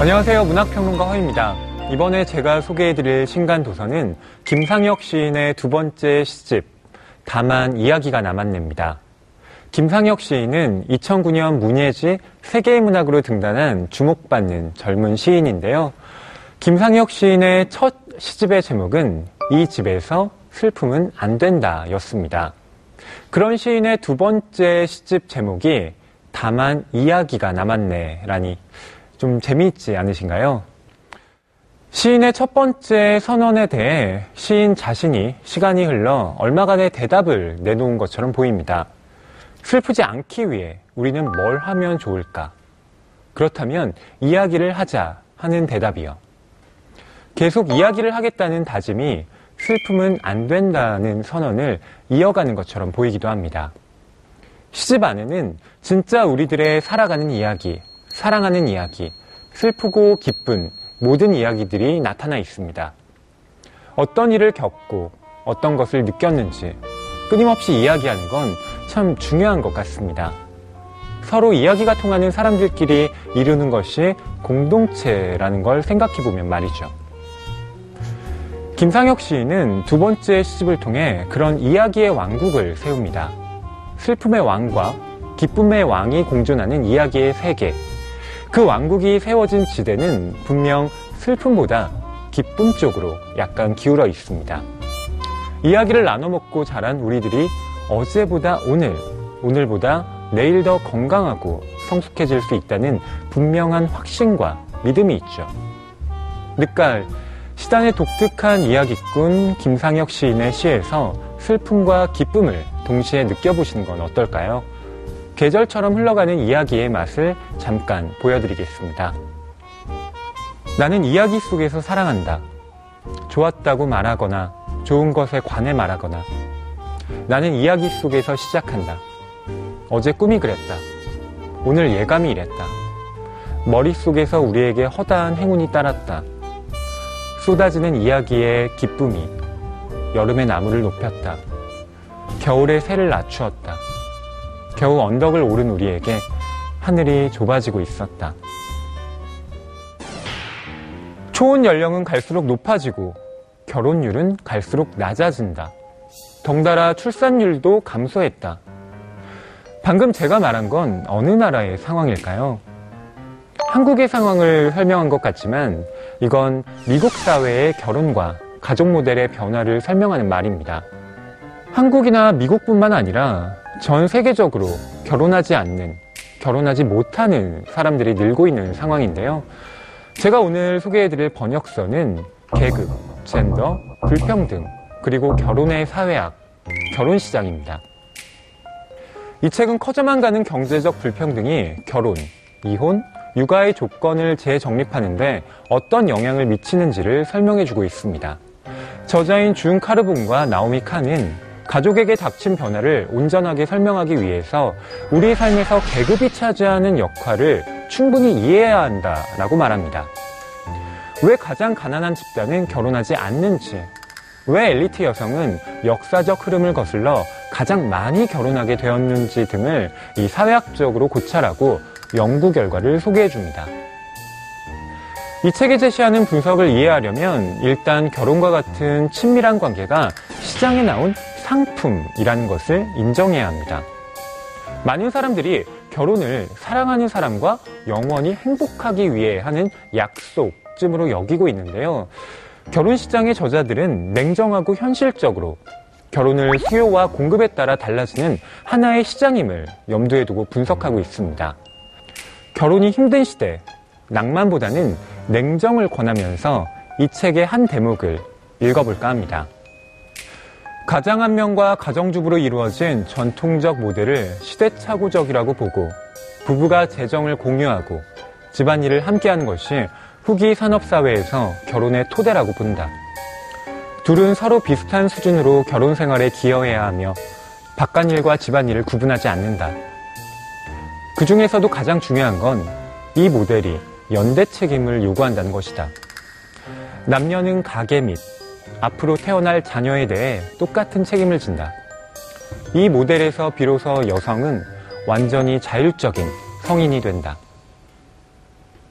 안녕하세요. 문학평론가 허입니다. 이번에 제가 소개해드릴 신간 도서는 김상혁 시인의 두 번째 시집, 다만 이야기가 남았네입니다. 김상혁 시인은 2009년 문예지 세계문학으로 등단한 주목받는 젊은 시인인데요. 김상혁 시인의 첫 시집의 제목은 이 집에서 슬픔은 안 된다 였습니다. 그런 시인의 두 번째 시집 제목이 다만 이야기가 남았네 라니 좀 재미있지 않으신가요? 시인의 첫 번째 선언에 대해 시인 자신이 시간이 흘러 얼마간의 대답을 내놓은 것처럼 보입니다. 슬프지 않기 위해 우리는 뭘 하면 좋을까? 그렇다면 이야기를 하자 하는 대답이요. 계속 이야기를 하겠다는 다짐이 슬픔은 안 된다는 선언을 이어가는 것처럼 보이기도 합니다. 시집 안에는 진짜 우리들의 살아가는 이야기, 사랑하는 이야기, 슬프고 기쁜 모든 이야기들이 나타나 있습니다. 어떤 일을 겪고 어떤 것을 느꼈는지 끊임없이 이야기하는 건 참 중요한 것 같습니다. 서로 이야기가 통하는 사람들끼리 이루는 것이 공동체라는 걸 생각해 보면 말이죠. 김상혁 시인은 두 번째 시집을 통해 그런 이야기의 왕국을 세웁니다. 슬픔의 왕과 기쁨의 왕이 공존하는 이야기의 세계. 그 왕국이 세워진 지대는 분명 슬픔보다 기쁨 쪽으로 약간 기울어 있습니다. 이야기를 나눠 먹고 자란 우리들이 어제보다 오늘, 오늘보다 내일 더 건강하고 성숙해질 수 있다는 분명한 확신과 믿음이 있죠. 늦갈 시단의 독특한 이야기꾼 김상혁 시인의 시에서 슬픔과 기쁨을 동시에 느껴보시는 건 어떨까요? 계절처럼 흘러가는 이야기의 맛을 잠깐 보여드리겠습니다. 나는 이야기 속에서 사랑한다. 좋았다고 말하거나 좋은 것에 관해 말하거나 나는 이야기 속에서 시작한다. 어제 꿈이 그랬다. 오늘 예감이 이랬다. 머릿속에서 우리에게 허다한 행운이 따랐다. 쏟아지는 이야기의 기쁨이 여름의 나무를 높였다. 겨울의 새를 낮추었다. 겨우 언덕을 오른 우리에게 하늘이 좁아지고 있었다. 초혼 연령은 갈수록 높아지고 결혼율은 갈수록 낮아진다. 덩달아 출산율도 감소했다. 방금 제가 말한 건 어느 나라의 상황일까요? 한국의 상황을 설명한 것 같지만 이건 미국 사회의 결혼과 가족 모델의 변화를 설명하는 말입니다. 한국이나 미국뿐만 아니라 전 세계적으로 결혼하지 않는, 결혼하지 못하는 사람들이 늘고 있는 상황인데요. 제가 오늘 소개해드릴 번역서는 계급, 젠더, 불평등, 그리고 결혼의 사회학, 결혼시장입니다. 이 책은 커져만 가는 경제적 불평등이 결혼, 이혼, 육아의 조건을 재정립하는데 어떤 영향을 미치는지를 설명해주고 있습니다. 저자인 준 카르본과 나오미 칸은 가족에게 닥친 변화를 온전하게 설명하기 위해서 우리 삶에서 계급이 차지하는 역할을 충분히 이해해야 한다라고 말합니다. 왜 가장 가난한 집단은 결혼하지 않는지, 왜 엘리트 여성은 역사적 흐름을 거슬러 가장 많이 결혼하게 되었는지 등을 이 사회학적으로 고찰하고 연구 결과를 소개해 줍니다. 이 책에 제시하는 분석을 이해하려면 일단 결혼과 같은 친밀한 관계가 시장에 나온 상품이라는 것을 인정해야 합니다. 많은 사람들이 결혼을 사랑하는 사람과 영원히 행복하기 위해 하는 약속쯤으로 여기고 있는데요. 결혼 시장의 저자들은 냉정하고 현실적으로 결혼을 수요와 공급에 따라 달라지는 하나의 시장임을 염두에 두고 분석하고 있습니다. 결혼이 힘든 시대, 낭만보다는 냉정을 권하면서 이 책의 한 대목을 읽어볼까 합니다. 가장 한 명과 가정주부로 이루어진 전통적 모델을 시대착오적이라고 보고 부부가 재정을 공유하고 집안일을 함께하는 것이 후기 산업사회에서 결혼의 토대라고 본다. 둘은 서로 비슷한 수준으로 결혼 생활에 기여해야 하며 바깥일과 집안일을 구분하지 않는다. 그 중에서도 가장 중요한 건 이 모델이 연대 책임을 요구한다는 것이다. 남녀는 가계 및 앞으로 태어날 자녀에 대해 똑같은 책임을 진다. 이 모델에서 비로소 여성은 완전히 자율적인 성인이 된다.